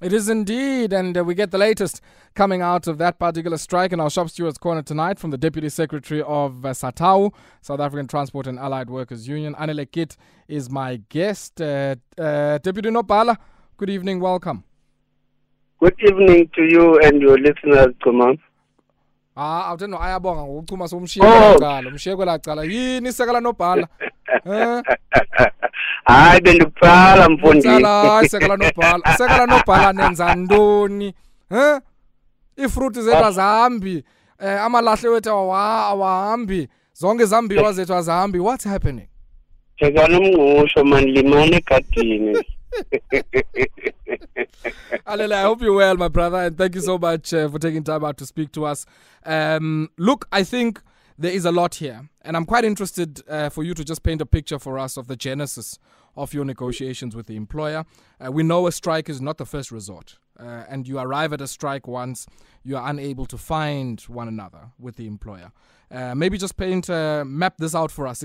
It is indeed, and uh, we get the latest coming out of that particular strike in our Shop Stewards Corner tonight from the Deputy Secretary of uh, SATAWU, South African Transport and Allied Workers Union. Anele Kiet is my guest. Uh, uh, Deputy Nopala, good evening, welcome. Good evening to you and your listeners, Kumam. Ah, awutheni ayabonga ngokuchuma somshiye kwelacala umshiye kwelacala yini sekela nobhala eh hayi bendikubhala mfundisi sekala nobhala sekala nobhala nenza ntoni? Um iifruti zethu azihambi um amalahle wethu awahambi zonke izambiwa zethu azihambi what's happening? Theka mandilimane egadini. Alele, I hope you're well, my brother, and thank you so much uh, for taking time out to speak to us. Um, look, I think there is a lot here, and I'm quite interested uh, for you to just paint a picture for us of the genesis of your negotiations with the employer. Uh, we know a strike is not the first resort, uh, and you arrive at a strike once you are unable to find one another with the employer. Uh, maybe just paint, uh, map this out for us,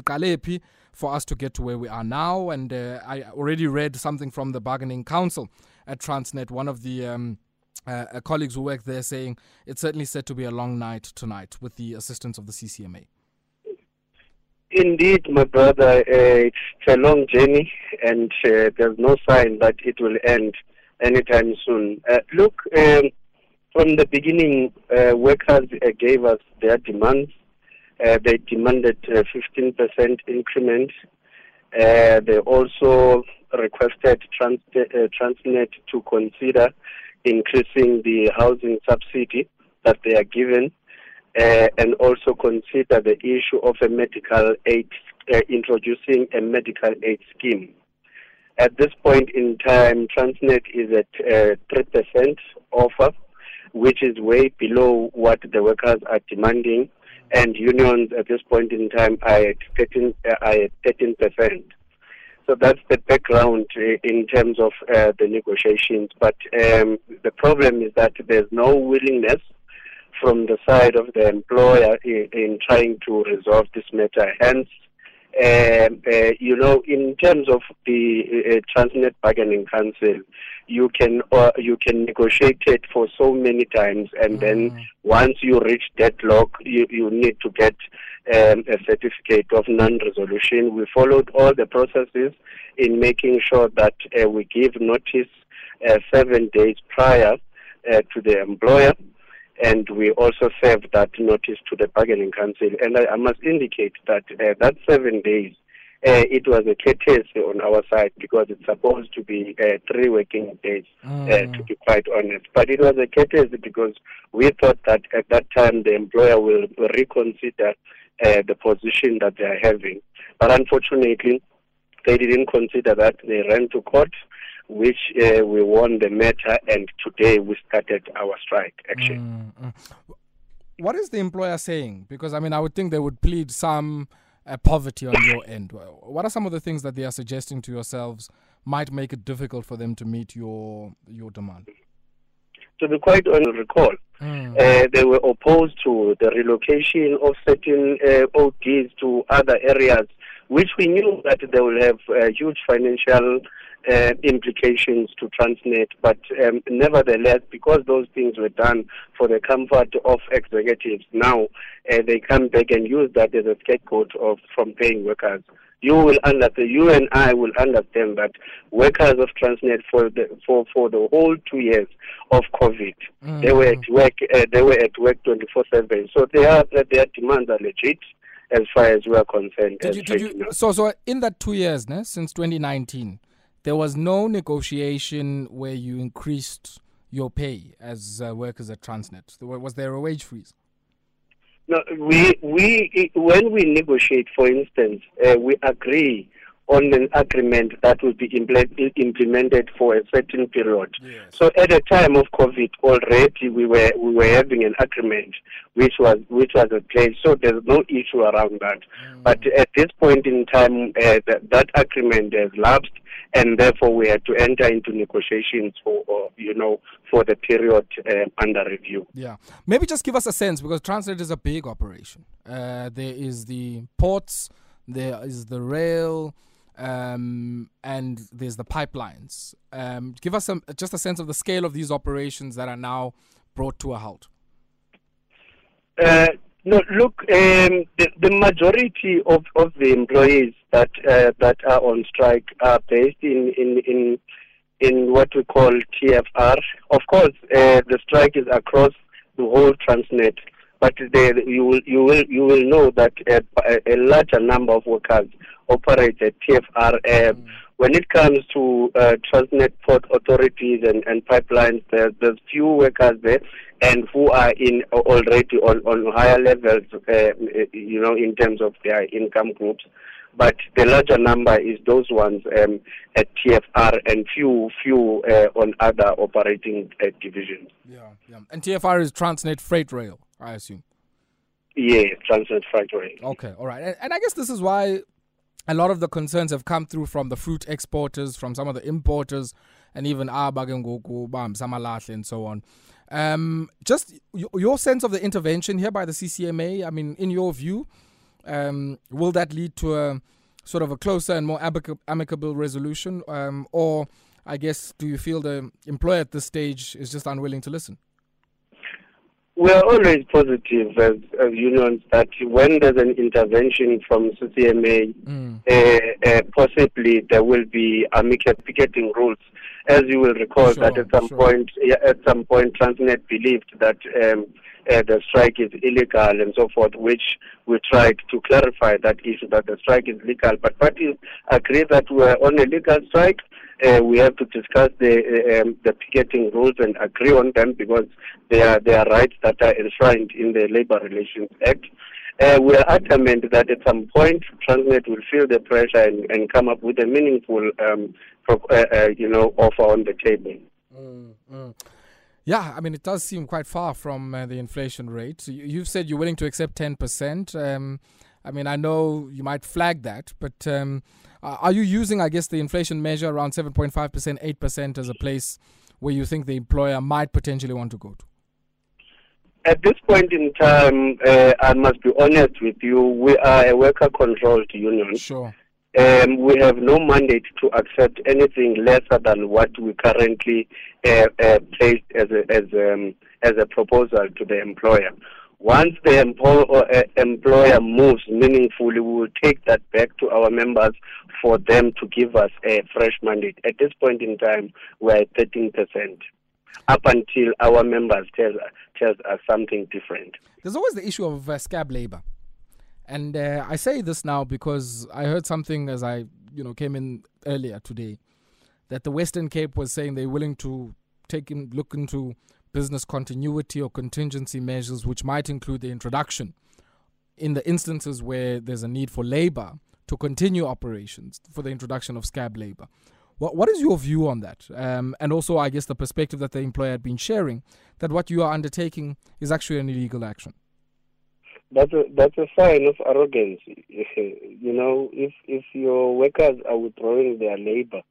for us to get to where we are now. And uh, I already read something from the bargaining council at Transnet, one of the um, uh, colleagues who work there saying it's certainly said to be a long night tonight with the assistance of the CCMA. Indeed, my brother, uh, it's a long journey and uh, there's no sign that it will end anytime soon. Uh, look, um, from the beginning, uh, workers uh, gave us their demands. They demanded uh, 15% increment. They also requested Trans- Transnet to consider increasing the housing subsidy that they are given uh, and also consider the issue of a medical aid, uh, introducing a medical aid scheme. At this point in time, Transnet is at uh, 3% offer, which is way below what the workers are demanding, and unions at this point in time are at 13, uh, are at 13%. So that's the background uh, in terms of uh, the negotiations. But um, the problem is that there's no willingness from the side of the employer in, in trying to resolve this matter. Hence, uh, you know, in terms of the uh, Transnet Bargaining Council, you can uh, you can negotiate it for so many times, and then once you reach deadlock, you, you need to get um, a certificate of non-resolution. We followed all the processes in making sure that uh, we give notice uh, seven days prior uh, to the employer and we also served that notice to the bargaining council. And I, I must indicate that uh, that seven days, uh, it was a courtesy on our side because it's supposed to be uh, three working days, uh, to be quite honest. But it was a courtesy because we thought that at that time the employer will reconsider uh, the position that they are having. But unfortunately, they didn't consider that. They ran to court which uh, we won the matter, and today we started our strike action. Mm, mm. What is the employer saying? Because I mean, I would think they would plead some uh, poverty on your end. What are some of the things that they are suggesting to yourselves might make it difficult for them to meet your your demand? To be quite honest, recall Mm. uh, they were opposed to the relocation of certain uh, ODs to other areas, which we knew that they will have uh, huge financial uh, implications to Transnet. But um, nevertheless, because those things were done for the comfort of executives, now uh, they come back and use that as a scapegoat of from paying workers. You will understand. You and I will understand that workers of Transnet for the for for the whole two years of COVID, they were at work. Uh, they were at work twenty four seven. So they are their demands are legit as far as we are concerned. Did you, did you, so so in that two years, ne, since 2019, there was no negotiation where you increased your pay as uh, workers at Transnet. Was there a wage freeze? No, we we when we negotiate, for instance, uh, we agree on an agreement that will be impl- implemented for a certain period. So at the time of COVID, already we were we were having an agreement which was which was in place. So there's no issue around that. But at this point in time, uh, that, that agreement has lapsed, and therefore we had to enter into negotiations for uh, you know for the period uh, under review. Yeah. Maybe just give us a sense because Transnet is a big operation. Uh, there is the ports, there is the rail, um, and there's the pipelines. Um, give us some, just a sense of the scale of these operations that are now brought to a halt. Uh, no, look, um, the, the, majority of, of the employees that uh, that are on strike are based in, in, in, in what we call TFR. Of course, uh, the strike is across the whole Transnet, but the, you will you will you will know that a, a larger number of workers operate at TFR. Mm. When it comes to uh, Transnet port authorities and, and pipelines, there, there's few workers there and who are in already on, on higher levels, uh, you know, in terms of their income groups. But the larger number is those ones um, at TFR and few few uh, on other operating uh, divisions. Yeah, yeah. And TFR is Transnet Freight Rail, I assume. Yeah, Freight Rail. Okay, all right. And, and I guess this is why a lot of the concerns have come through from the fruit exporters, from some of the importers, and even Abagengoku, Bam, Samalahle, and so on. Um, just your sense of the intervention here by the CCMA, I mean, in your view, um, will that lead to a sort of a closer and more amicable resolution? Um, or, I guess, do you feel the employer at this stage is just unwilling to listen? We are always positive as, as, unions that when there's an intervention from CCMA, mm. uh, uh, possibly there will be amicable picketing rules. As you will recall, sure, that at some sure. point, yeah, at some point, Transnet believed that um, uh, the strike is illegal and so forth, which we tried to clarify that issue that the strike is legal. But parties agree that we're on a legal strike uh, we have to discuss the uh, um, the picketing rules and agree on them because they are they are rights that are enshrined in the Labour Relations Act. Uh, we are adamant that at some point Transnet will feel the pressure and, and come up with a meaningful, um, pro- uh, uh, you know, offer on the table. Mm, mm. Yeah, I mean, it does seem quite far from uh, the inflation rate. You've said you're willing to accept 10%. Um, I mean, I know you might flag that, but um, are you using, I guess, the inflation measure around 7.5%, 8% as a place where you think the employer might potentially want to go to? At this point in time, uh, I must be honest with you, we are a worker controlled union. Sure. Um, we have no mandate to accept anything lesser than what we currently uh, uh, placed as a, as, um, as a proposal to the employer. Once the uh, employer moves meaningfully, we will take that back to our members for them to give us a fresh mandate. At this point in time, we're at 13%, up until our members tell, tell us something different. There's always the issue of uh, scab labor. And uh, I say this now because I heard something as I you know came in earlier today that the Western Cape was saying they're willing to take in, look into business continuity or contingency measures, which might include the introduction in the instances where there's a need for labor to continue operations for the introduction of scab labor. What, what is your view on that? Um, and also, I guess, the perspective that the employer had been sharing that what you are undertaking is actually an illegal action. That's a, that's a sign of arrogance. you know, if, if your workers are withdrawing their labor,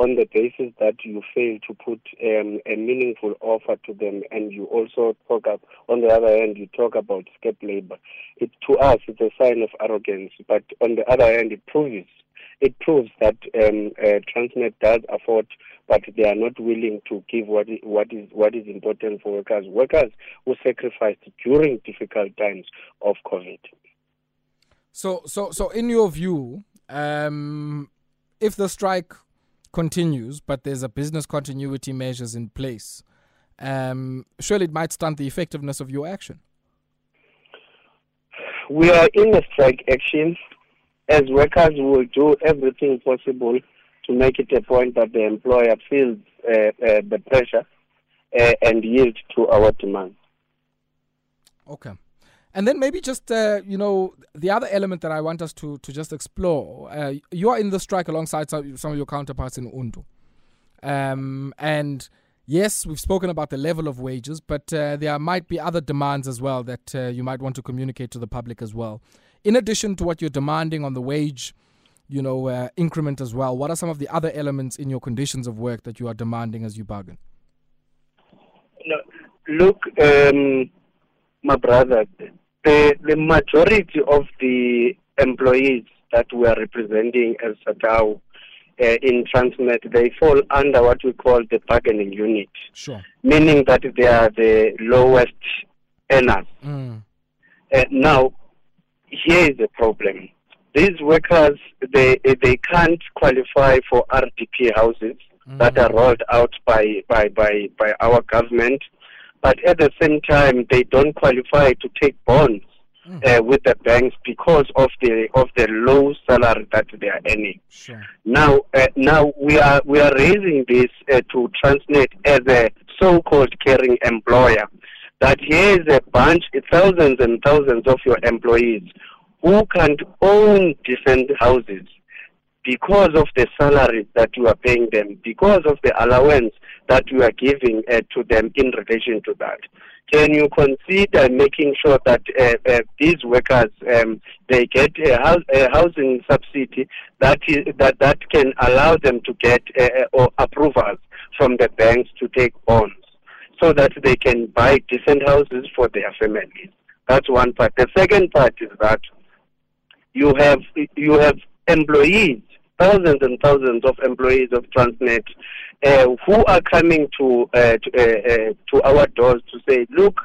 on the basis that you fail to put um, a meaningful offer to them and you also talk up, on the other hand, you talk about scab labor. It, to us, it's a sign of arrogance, but on the other hand, it proves it proves that um, uh, Transnet does afford, but they are not willing to give what is, what is what is important for workers. Workers who sacrificed during difficult times of COVID. So, so, so, in your view, um, if the strike continues, but there's a business continuity measures in place, um, surely it might stunt the effectiveness of your action. We are in a strike action. As workers, we will do everything possible to make it a point that the employer feels uh, uh, the pressure uh, and yield to our demand. Okay. And then maybe just uh, you know the other element that I want us to to just explore. Uh, you are in the strike alongside some, of your counterparts in Untu, um, and yes, we've spoken about the level of wages, but uh, there might be other demands as well that uh, you might want to communicate to the public as well. In addition to what you're demanding on the wage, you know, uh, increment as well. What are some of the other elements in your conditions of work that you are demanding as you bargain? look, um, my brother, the, the majority of the employees that we are representing as SATAWU uh, in Transnet, they fall under what we call the bargaining unit. Sure. Meaning that they are the lowest earners. Mm. Uh, now, here is the problem. These workers, they they can't qualify for RDP houses mm. that are rolled out by, by, by, by our government, but at the same time, they don't qualify to take bonds mm. uh, with the banks because of the of the low salary that they are earning. Sure. Now, uh, now we are we are raising this uh, to Transnet as a so-called caring employer. That here is a bunch, thousands and thousands of your employees who can't own decent houses because of the salary that you are paying them, because of the allowance that you are giving uh, to them in relation to that. Can you consider making sure that uh, uh, these workers um, they get a, house, a, housing subsidy that is, that that can allow them to get uh, uh, or approvals from the banks to take bonds, so that they can buy decent houses for their families. That's one part. The second part is that you have you have employees, thousands and thousands of employees of Transnet uh, who are coming to uh, to, uh, uh to, our doors to say, look,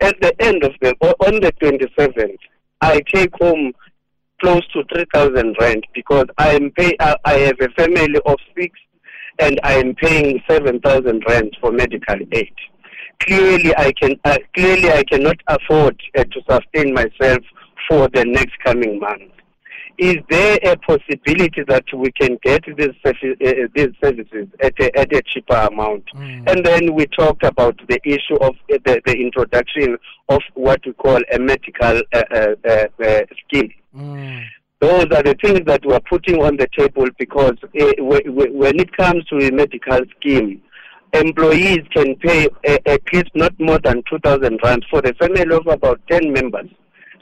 at the end of the on the 27th, I take home close to 3,000 rand because I am pay I, have a family of six and I am paying 7,000 rand for medical aid. Clearly, I can uh, clearly I cannot afford uh, to sustain myself for the next coming month is there a possibility that we can get these, uh, these services at a, at a cheaper amount? Mm. And then we talked about the issue of uh, the, the introduction of what we call a medical uh, uh, uh, scheme. Mm. Those are the things that we're putting on the table because when it comes to a medical scheme, employees can pay at least not more than 2,000 rand for a family of about 10 members.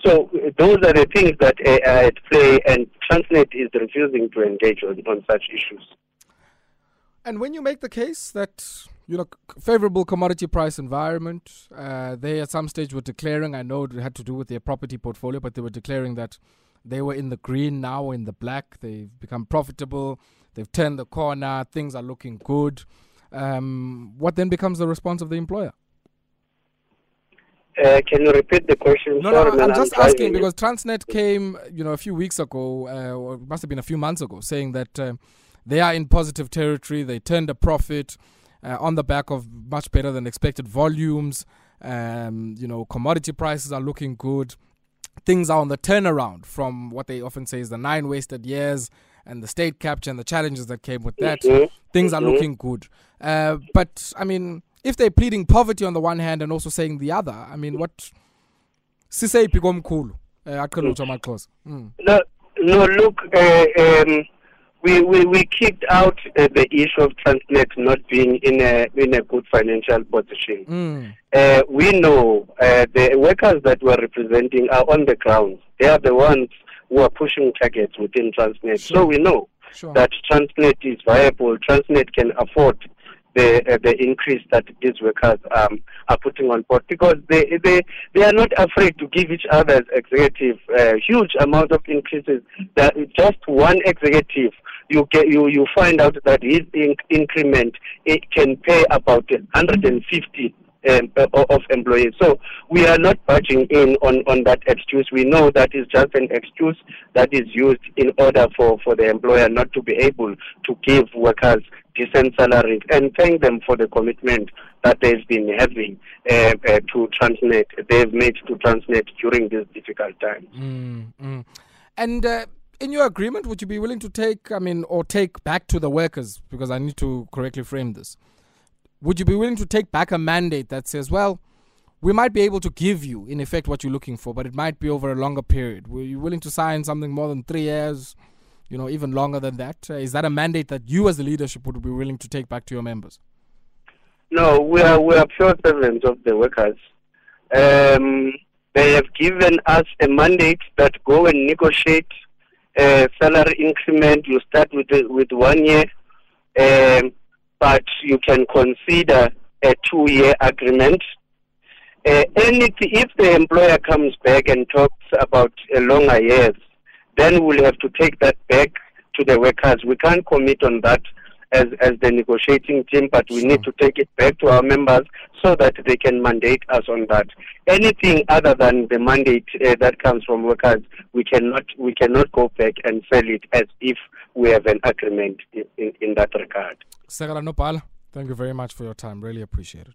So those are the things that are at play, and Transnet is refusing to engage on, on such issues. And when you make the case that you know favorable commodity price environment, uh, they at some stage were declaring. I know it had to do with their property portfolio, but they were declaring that they were in the green now, in the black. They've become profitable. They've turned the corner. Things are looking good. Um, what then becomes the response of the employer? Uh, can you repeat the question? No, no, no I'm just I'm asking because Transnet came, you know, a few weeks ago, uh, or it must have been a few months ago, saying that uh, they are in positive territory. They turned a profit uh, on the back of much better than expected volumes. Um, you know, commodity prices are looking good. Things are on the turnaround from what they often say is the nine wasted years and the state capture and the challenges that came with that. Mm-hmm. Things mm-hmm. are looking good. Uh, but I mean if they're pleading poverty on the one hand and also saying the other, I mean, what siseyiphi komkhulu eh aqhelutha amaxhosa no no look uh, um, we, we, we kicked out uh, the issue of Transnet not being in a in a good financial position. Mm. Uh, we know uh, the workers that we're representing are on the ground. They are the ones who are pushing targets within Transnet. Sure. So we know sure. that Transnet is viable. Transnet can afford the uh, the increase that these workers um, are putting on board because they they they are not afraid to give each other's executive uh, huge amount of increases. That just one executive you get you you find out that his inc- increment it can pay about 150 um, of employees. So we are not budging in on, on that excuse. We know that is just an excuse that is used in order for, for the employer not to be able to give workers decent salaries and thank them for the commitment that they've been having uh, uh, to Transnet, they've made to Transnet during this difficult time. Mm, mm. And uh, in your agreement, would you be willing to take, I mean, or take back to the workers, because I need to correctly frame this, would you be willing to take back a mandate that says, well, we might be able to give you, in effect, what you're looking for, but it might be over a longer period? Were you willing to sign something more than three years? You know, even longer than that? Uh, is that a mandate that you as the leadership would be willing to take back to your members? No, we are we are pure servants of the workers. Um, they have given us a mandate that go and negotiate a salary increment. You start with with one year, um, but you can consider a two-year agreement. Uh, anything, if the employer comes back and talks about a longer years, then we'll have to take that back to the workers. We can't commit on that as, as the negotiating team, but we Sure. need to take it back to our members so that they can mandate us on that. Anything other than the mandate uh, that comes from workers, we cannot we cannot go back and sell it as if we have an agreement in, in, in that regard. Sekela Nopala, thank you very much for your time. Really appreciate it.